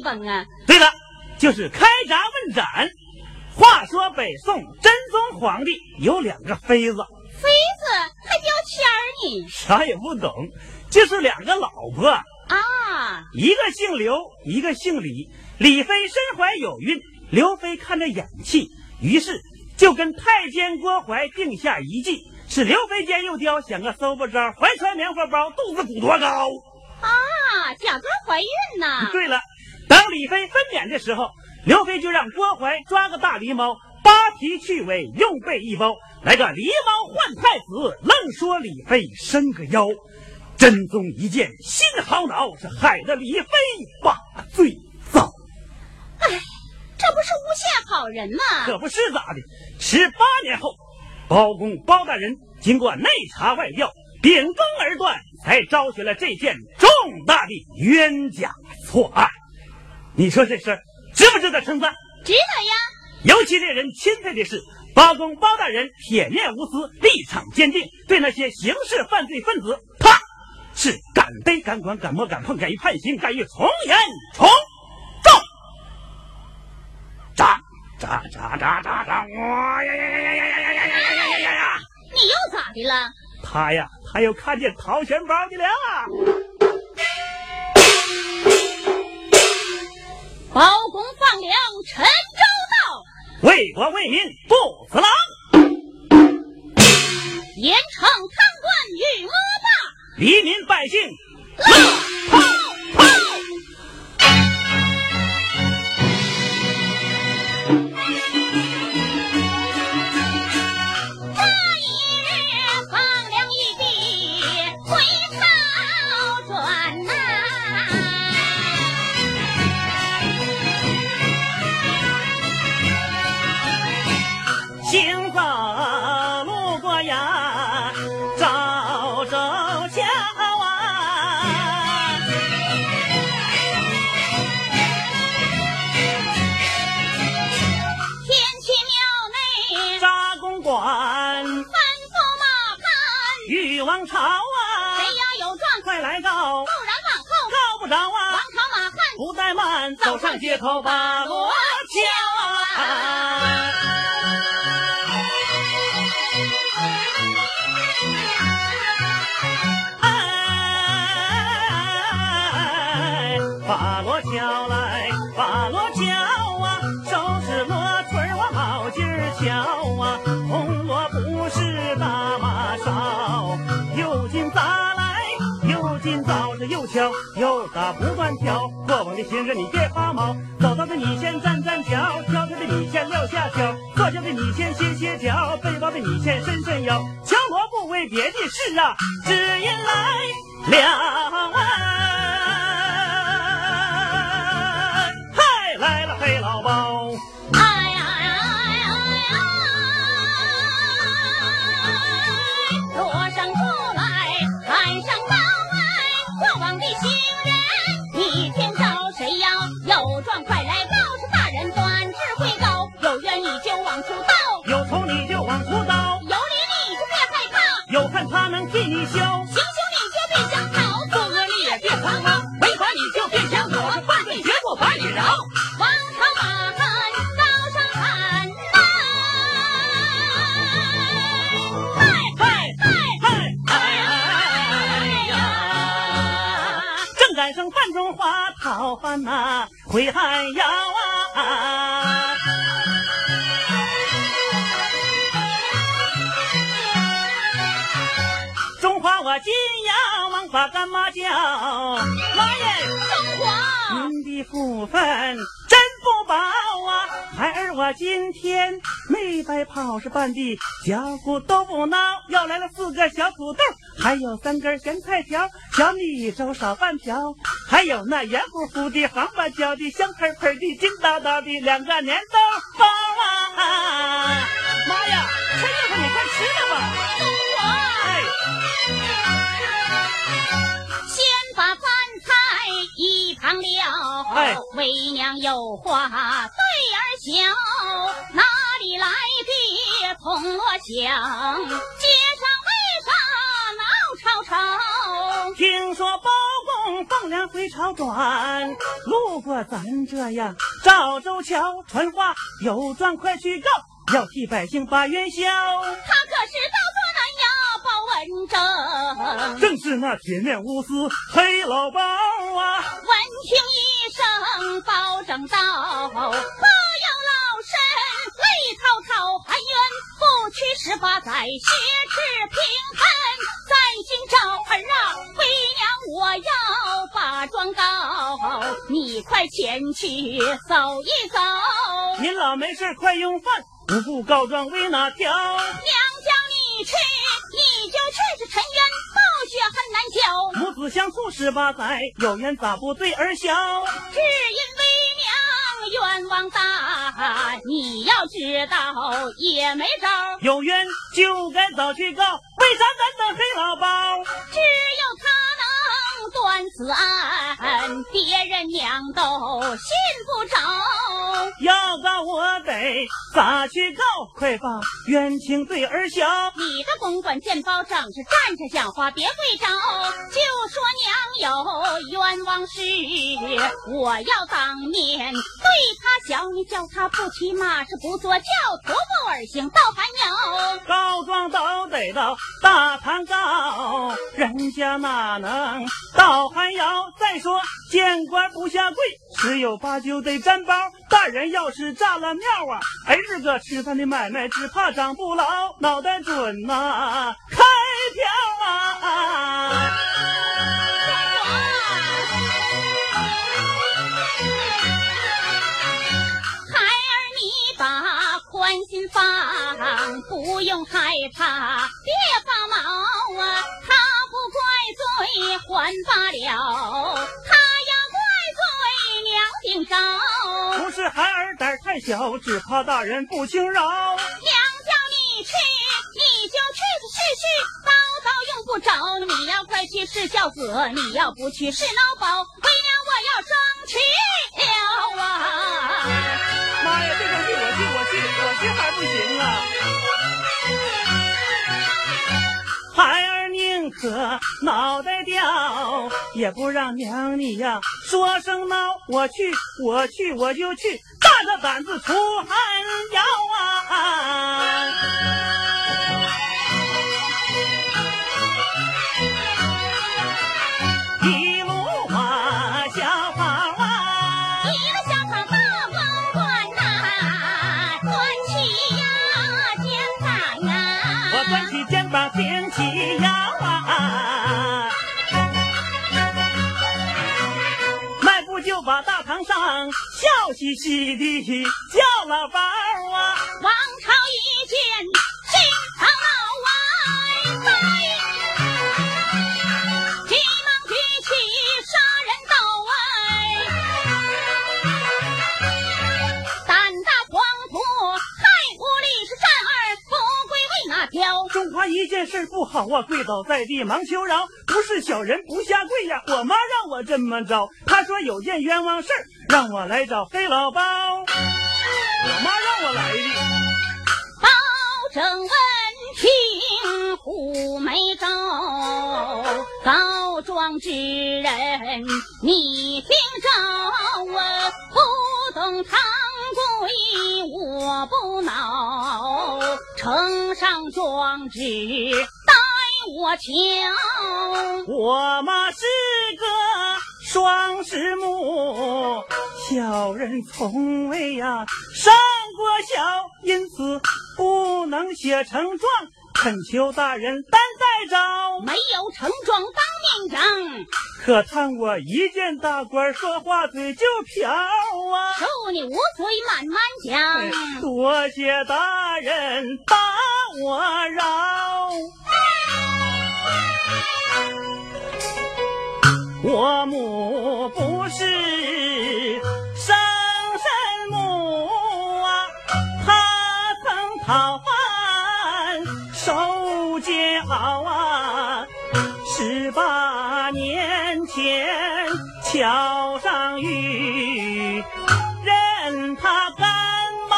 风啊？对了，就是开闸问斩。话说北宋真宗皇帝有两个妃子，妃子还标签儿呢？啥也不懂，就是两个老婆啊，一个姓刘，一个姓李。李妃身怀有孕，刘妃看着眼气，于是就跟太监郭槐定下一计，使刘妃见幼雕，想个搜不着，怀揣棉花包，肚子鼓多高啊，假装怀孕呢。对了，当李妃分娩的时候。刘飞就让郭槐抓个大狸猫，扒皮去尾，又背一包，来个狸猫换太子，愣说李妃伸个腰。真宗一见心好恼，是害得李妃把罪遭。哎，这不是诬陷好人吗？可不是咋的？十八年后，包公包大人经过内查外调，秉公而断，才昭雪了这件重大的冤假错案。你说这事？值不值得称赞？值得呀！尤其令人钦佩的是，包公包大人铁面无私，立场坚定，对那些刑事犯罪分子，啪，是敢逮敢管敢摸敢碰，敢于判刑，敢于从严从重。扎扎扎扎扎扎！哇呀呀呀呀呀呀呀呀呀呀呀呀！你又咋的了？他呀，他又看见掏钱包的了。包公放粮，陈州到，为国为民不死狼。严惩贪官与恶霸，黎民百姓乐上街头把锣敲啊！哎，把锣敲来，把锣敲啊！收拾锣槌往好劲敲啊！铜锣不是大马勺。又进砸来，又进凿着又敲，又打不断跳。我的新人你别发毛，走道的你先站站脚，跳跳的你先撂下脚，坐下的你先歇歇脚，背包的你先伸伸腰。敲锣不为别的事啊，只因来了啊！嗨，来了黑老包。你修，行凶你就别想逃，作恶你也别藏猫，违法你就别想躲，犯罪绝不把你饶。王朝马汉高声喊呐，嗨嗨嗨嗨呀！正赶上范中华讨饭呐，回汉窑啊。我今要忙把干妈叫，妈耶，中华，您的福分真不薄啊！孩儿我今天没白跑，是半地脚骨都不孬，要来了四个小土豆，还有三根咸菜条，小米粥少半条，还有那圆乎乎的黄瓜椒的香喷喷的金叨叨的两个粘豆包啊！妈呀，趁热乎你快吃了吧！了，为娘有话对儿笑，哪里来的铜锣响？街上为啥闹吵吵？听说包公风放粮回朝转，路过咱这呀赵州桥，传话有状快去告，要替百姓把冤消。正，正是那铁面无私黑老包啊！闻听一声包拯道，不由老身泪滔滔，含冤不屈十八载，血耻平恨，在今朝儿啊，为娘我要把状告，你快前去走一走。您老没事快用饭，无故告状为哪条？娘叫你去，你就去，是尘冤报血很难消。母子相处十八载，有冤咋不对儿消？只因为娘冤枉大，你要知道也没招。有冤就该早去告，为啥咱等黑老包？只有他能断此案，别人娘都信不着。要告我得咋去告？快把冤情对儿消。你的公馆见包拯是站着讲话，别跪着。就说娘有冤枉事，我要当面对他笑。你叫他不骑马，是不坐轿，徒步而行到寒窑。告状都得到大堂告，人家哪能老寒窑？再说见官不下跪，十有八九得沾包。大人要是炸了庙啊，哎，日个吃饭的买卖只怕长不牢。脑袋准呐，开票啊！把宽心放，不用害怕，别发毛啊！他不怪罪还罢了，他要怪罪娘顶着。不是孩儿胆太小，只怕大人不轻饶。娘叫你去，你就去去去，叨叨用不着。你要快去是孝子，你要不去是孬宝。为娘我要争取了啊！妈呀，这个去我去我去我去还不行啊！孩儿宁可脑袋掉，也不让娘你呀说声孬。我去我去我就去，大着胆子出汗窑啊！笑嘻嘻地叫老包啊！王朝一见事不好啊，跪倒在地忙求饶，不是小人不下跪呀，我妈让我这么着，她说有件冤枉事让我来找黑老包，我妈让我来的。包拯闻听虎眉招，告状之人你听着啊，不懂堂规我不恼，呈上状纸待我瞧。我妈是个双师母，小人从未呀上过小，因此不能写成状，恳求大人担待着。没有成，可叹我一见大官，说话嘴就瓢啊！恕你无罪慢慢讲。多谢大人把我饶。我母不是生身母啊，她曾讨饭受煎熬啊，十八年前桥上遇，任他干妈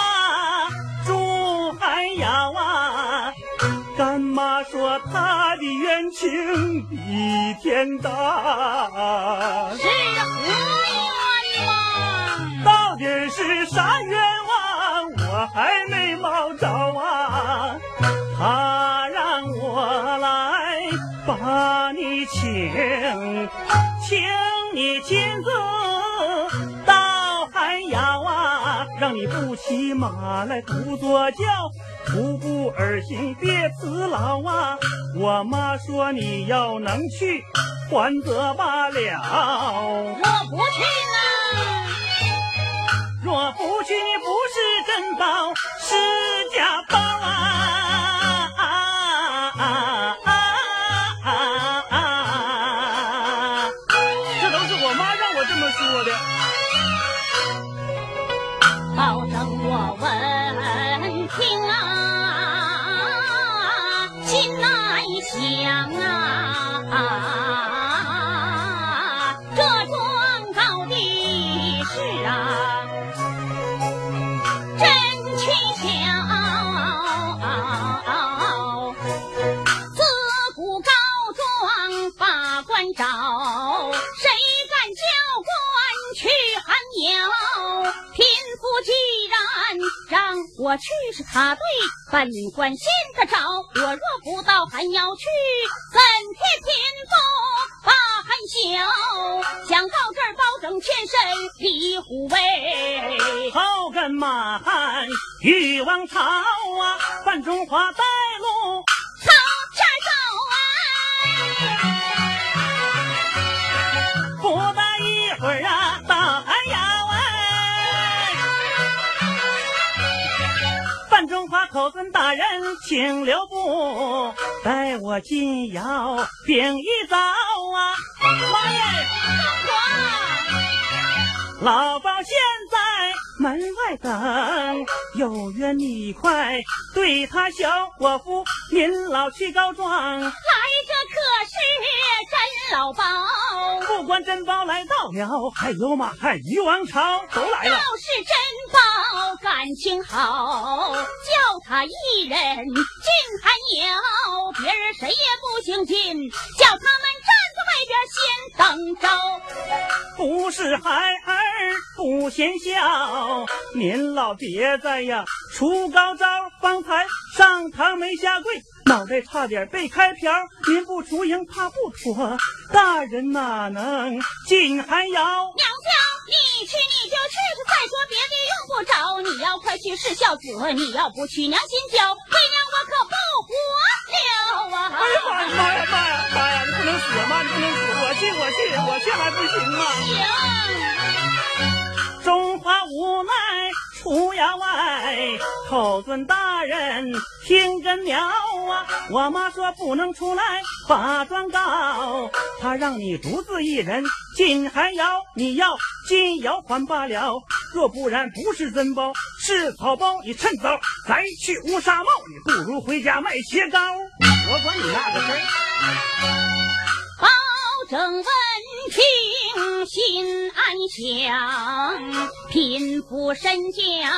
住寒窑啊，干妈说他的冤冤情比天大。是何冤枉？到底是啥冤枉？我还没捞着啊！他请，请你亲自到寒窑啊，让你不骑马来不坐轿，徒步而行别辞劳啊！我妈说你要能去，还则罢了。我不去了。若不去，你不是真宝，是假宝我去是他对，本官先得找。我若不到寒窑去，怎替贫妇把寒休？想到这儿，包拯欠身李虎威。好跟马汉欲王朝啊，范中华带路。朝这儿走啊！不大一会儿啊，口尊大人，请留步，待我进窑禀一遭啊！妈耶！老包现在门外等，有冤你快对他小伙夫，您老去告状。来这可是真老包。不管真包来到了，还有马汉于王朝都来了要。是真包感情好，叫他一人进寒窑，别人谁也不行进，叫他们站在外边先等着。不是孩儿不嫌小，您老别在呀出高招，方才上堂没下跪，脑袋差点被开瓢。您不出营怕不妥，大人哪能进寒窑？娘家，你去你就去，再说别的用不着。你要快去是孝子，你要不去娘心焦，为娘我可不活了啊！哎呀妈呀妈呀妈呀妈呀！你不能死啊妈，你不能死！我去我去我去还不行吗？行，中华无奈出窑外，口尊大人听根苗啊！我妈说不能出来把状告，她让你独自一人进寒窑，你要进窑还罢了，若不然不是真包是草包，你趁早再去乌纱帽，你不如回家卖鞋膏。我管你那个事儿。保证闻听心安详，贫富身价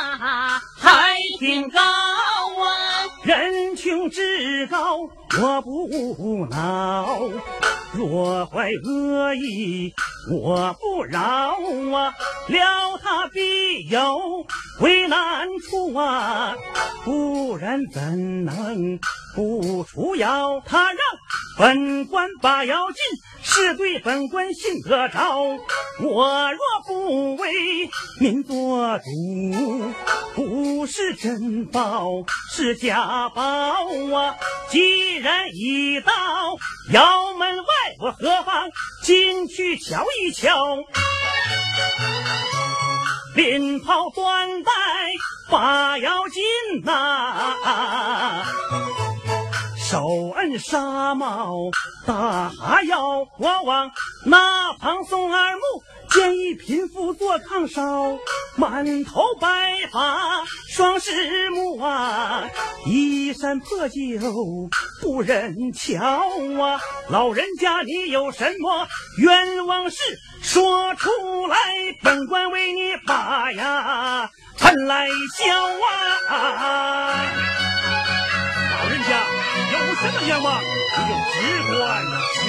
还挺高啊，人穷志高我不恼，若怀恶意我不饶啊，了他必有为难处啊，不然怎能不出窑？他让本官把窑进，是对本官性得着。我若不为民做主，不是真宝是假宝啊！既然已到窑门外，我何妨进去瞧一瞧？拎袍端带把窑进呐、手摁纱帽打哈腰，我往那旁送二目，见一贫妇坐炕烧，满头白发双狮目啊，衣衫破旧不忍瞧啊，老人家你有什么冤枉事说出来，本官为你把呀喷来消啊！有什么愿望，你就只管讲。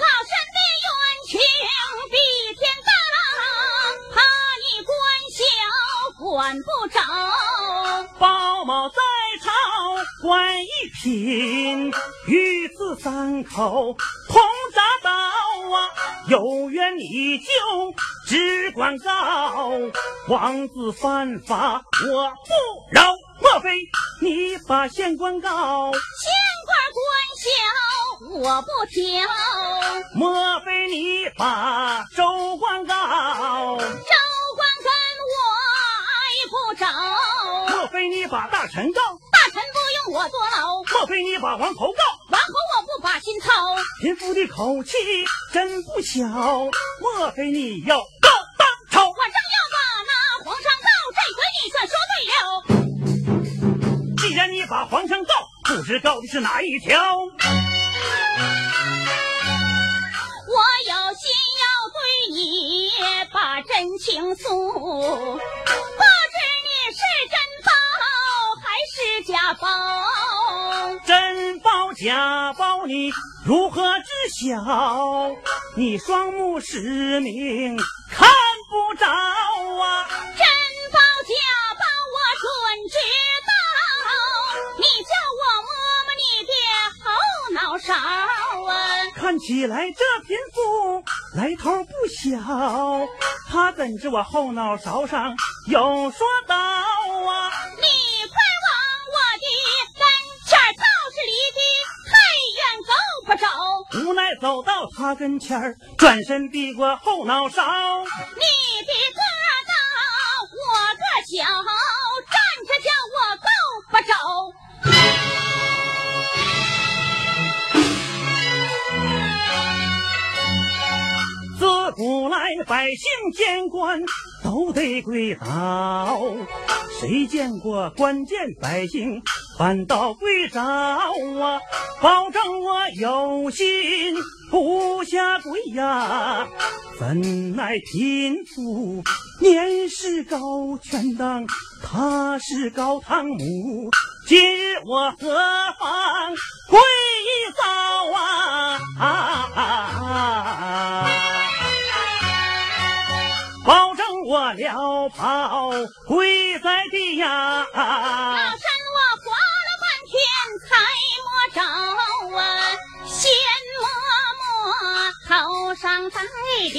老身的冤情比天大，怕你管小管不着。包某在朝官一品，与子三口同铡刀啊！有冤你就只管告，王子犯法我不饶。莫非你把县官告？县官官小我不挑。莫非你把州官告？州官跟我挨不着。莫非你把大臣告？大臣不用我坐牢。莫非你把王侯告？王侯我不把心操。贫妇的口气真不小。莫非你要把皇上告，不知告的是哪一条？我有心要对你把真情诉，不知你是真包还是假包？真包假包，你如何知晓？你双目失明，看不着啊！真包假包，我准知。少啊！看起来这贫妇来头不小，他怎知我后脑勺上有说道啊？你快往我的跟前倒是离得太远，够不着。无奈走到他跟前儿，转身避过后脑勺。你的个大，我个小，站着叫我够不着。古来百姓见官都得跪倒，谁见过官见百姓反倒跪着啊？保证我有心不下跪呀！怎奈贫妇年事高，权当他是高堂母，今日我何妨跪倒啊？啊啊啊！保证我了袍跪在地呀！老身我滑了半天才摸着啊，先摸摸头上戴的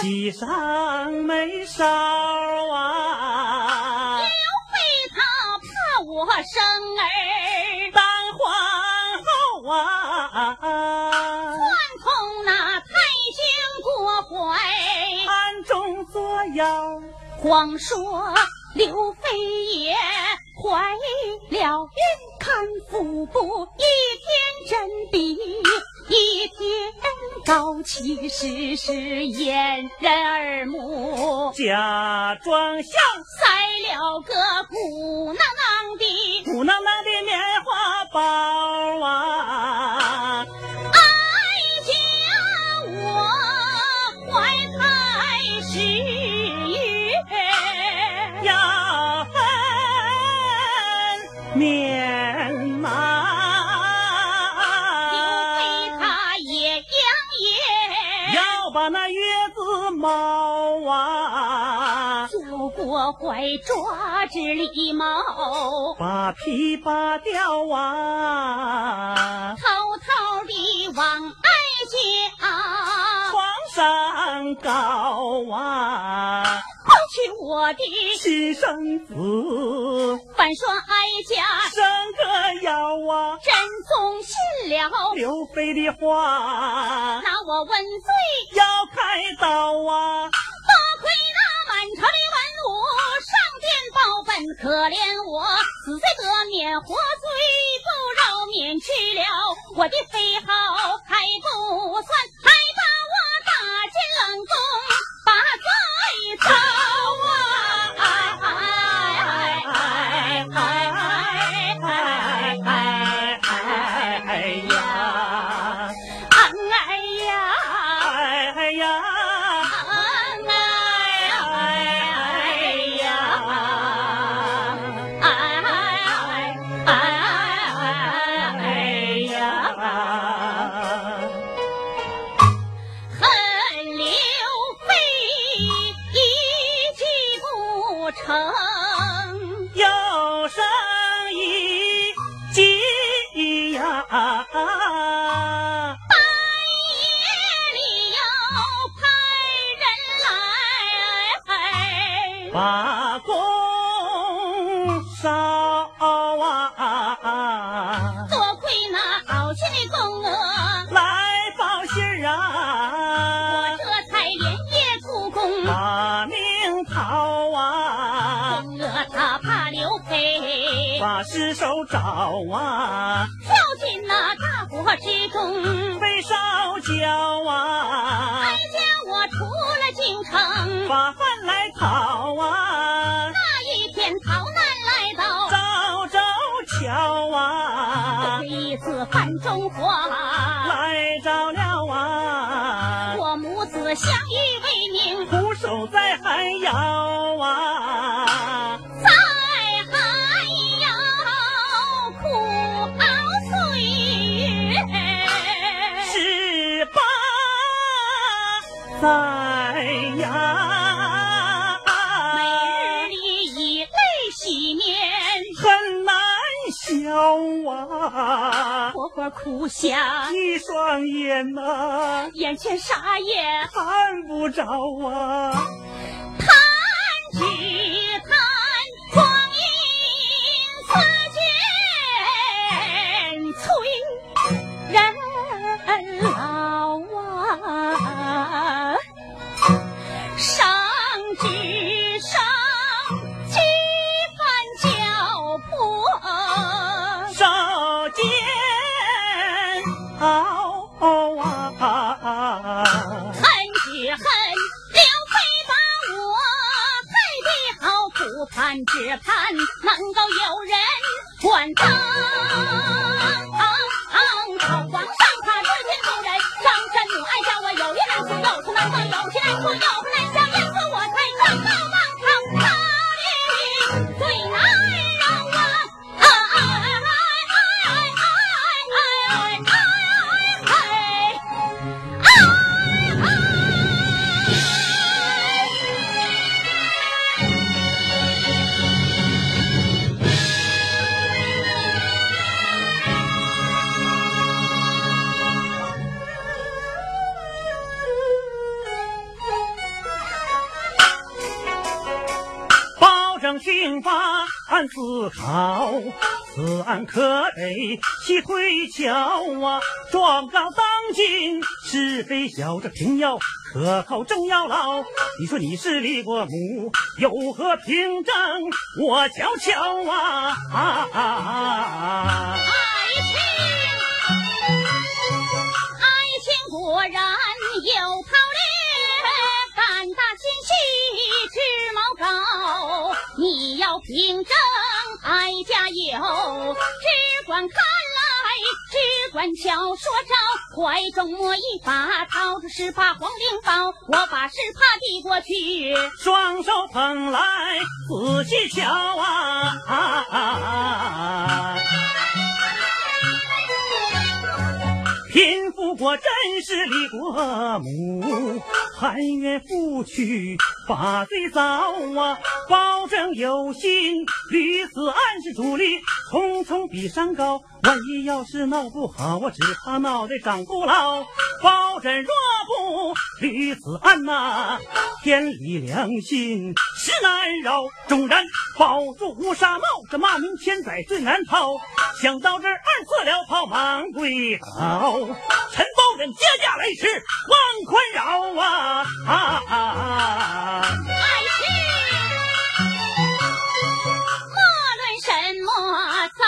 喜上眉梢啊，刘妃她怕我生儿，当皇后啊，串通那太监过怀。暗中作妖，谎说刘妃也怀了孕，看腹部一天真比一天高，其实是掩人耳目，假装像塞了个鼓囊囊的抓只狸猫，把皮扒掉啊，偷偷地往哀家。床上搞啊，抱去我的，亲生子反说哀家。生个妖啊，真宗信了，刘备的话。拿我问罪，要开刀啊，报本，可怜我死在得面，活罪不饶，免去了我的非好还不算，把尸首找啊，跳进那大火之中，被烧焦啊哀，家我出了京城，把饭来讨啊，那一天逃难来到。赵州桥啊，这一次饭中话，来着了啊，我母子相依为命，苦守在寒窑啊，载呀，每日里以泪洗面，很难消啊，活活哭瞎，一双眼呐、眼前啥也看不着啊，只盼能够有人管当。朝皇上他知天不仁，张真母爱家我有一难处，有处难放，有情难处，有不难消，正刑法按思考，此案可得细推敲啊。状告当今是非小，这平要可靠正要牢。你说你是李国母，有何凭证？我瞧瞧啊！啊爱情，爱情果然有套理，大心细知谋高。你要凭证，哀家有，只管看来，只管瞧说招，怀中摸一把，掏出十把黄绫包，我把十帕递过去。双手捧来，仔细瞧啊！啊啊啊我真是李国母，含冤负屈把罪遭啊！保证有心，屡次暗示主力，匆匆比山高。万一要是闹不好，我只怕脑袋长不牢。包拯若不屡次案呐、天理良心实难饶。纵然保住乌纱帽，这骂名千载最难逃。想到这，二次了跑，忙归倒。陈包拯接驾来迟，望宽饶啊！啊啊啊！莫论什么早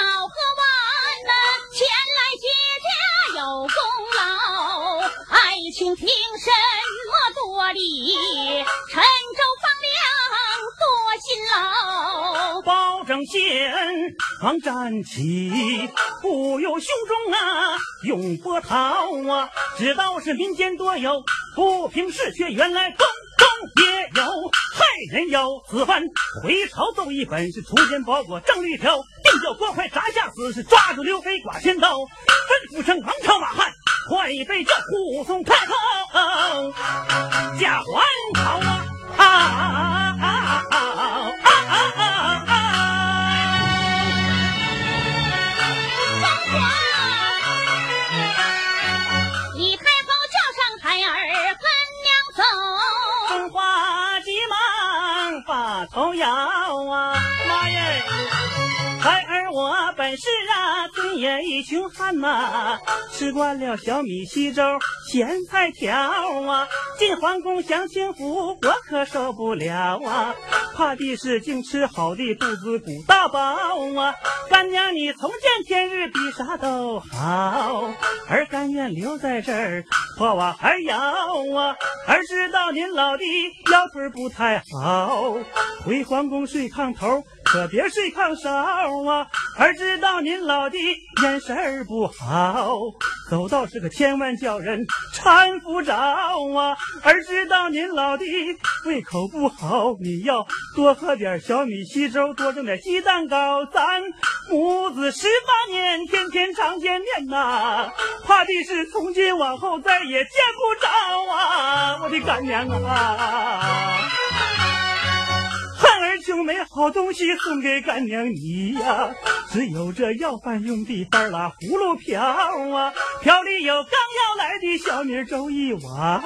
有功劳。爱情凭什么多礼？沉舟放粮多辛劳。保证先忙站起，不由胸中啊涌波涛啊！知道是民间多有不平事，却原来更也有害人妖。此番回朝奏一本，是锄奸保国正律条，定叫郭槐砸下死，是抓住刘备剐千刀，吩咐声王朝马汉，快备叫护送太后驾还朝啊！啊啊啊啊啊啊啊啊欧阳。孩儿我本是啊，尊严一穷汉呐、吃惯了小米稀粥、咸菜条啊，进皇宫享清福，我可受不了啊！怕的是净吃好的，肚子鼓大包啊！干娘你从见天日比啥都好，儿甘愿留在这儿破瓦还摇啊！儿知道您老的腰腿不太好，回皇宫睡炕头，可别睡炕梢啊！儿知道您老的眼神不好，走道是个千万叫人搀扶着啊！儿知道您老的胃口不好，你要多喝点小米稀粥，多蒸点鸡蛋糕，咱母子十八年，天天常见面呐、怕的是从今往后再也见不着啊！我的干娘啊！汉儿就没好东西送给干娘你呀，只有这要饭用的半拉葫芦瓢啊，瓢里有刚要来的小米粥一碗，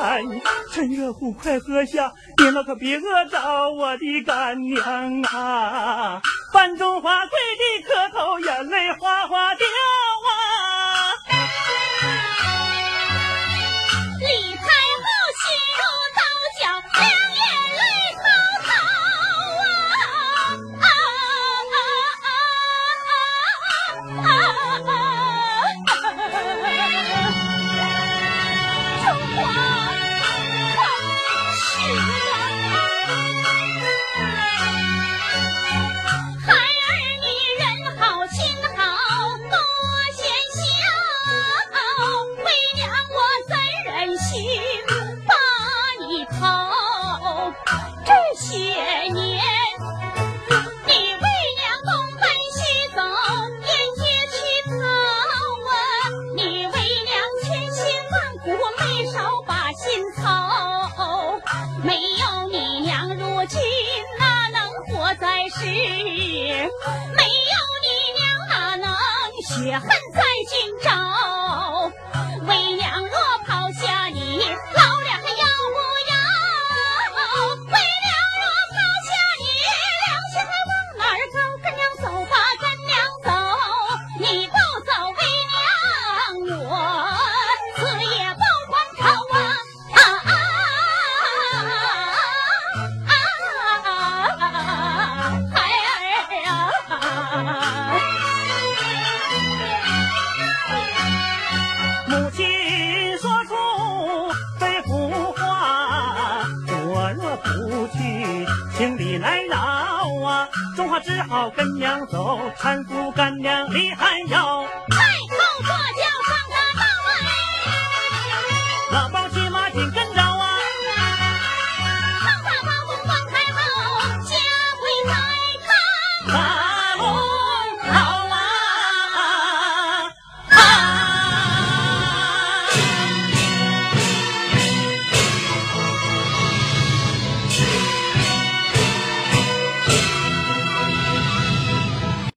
趁热乎快喝下，您老可别饿着我的干娘啊！范中华跪地磕头，眼泪哗哗掉啊！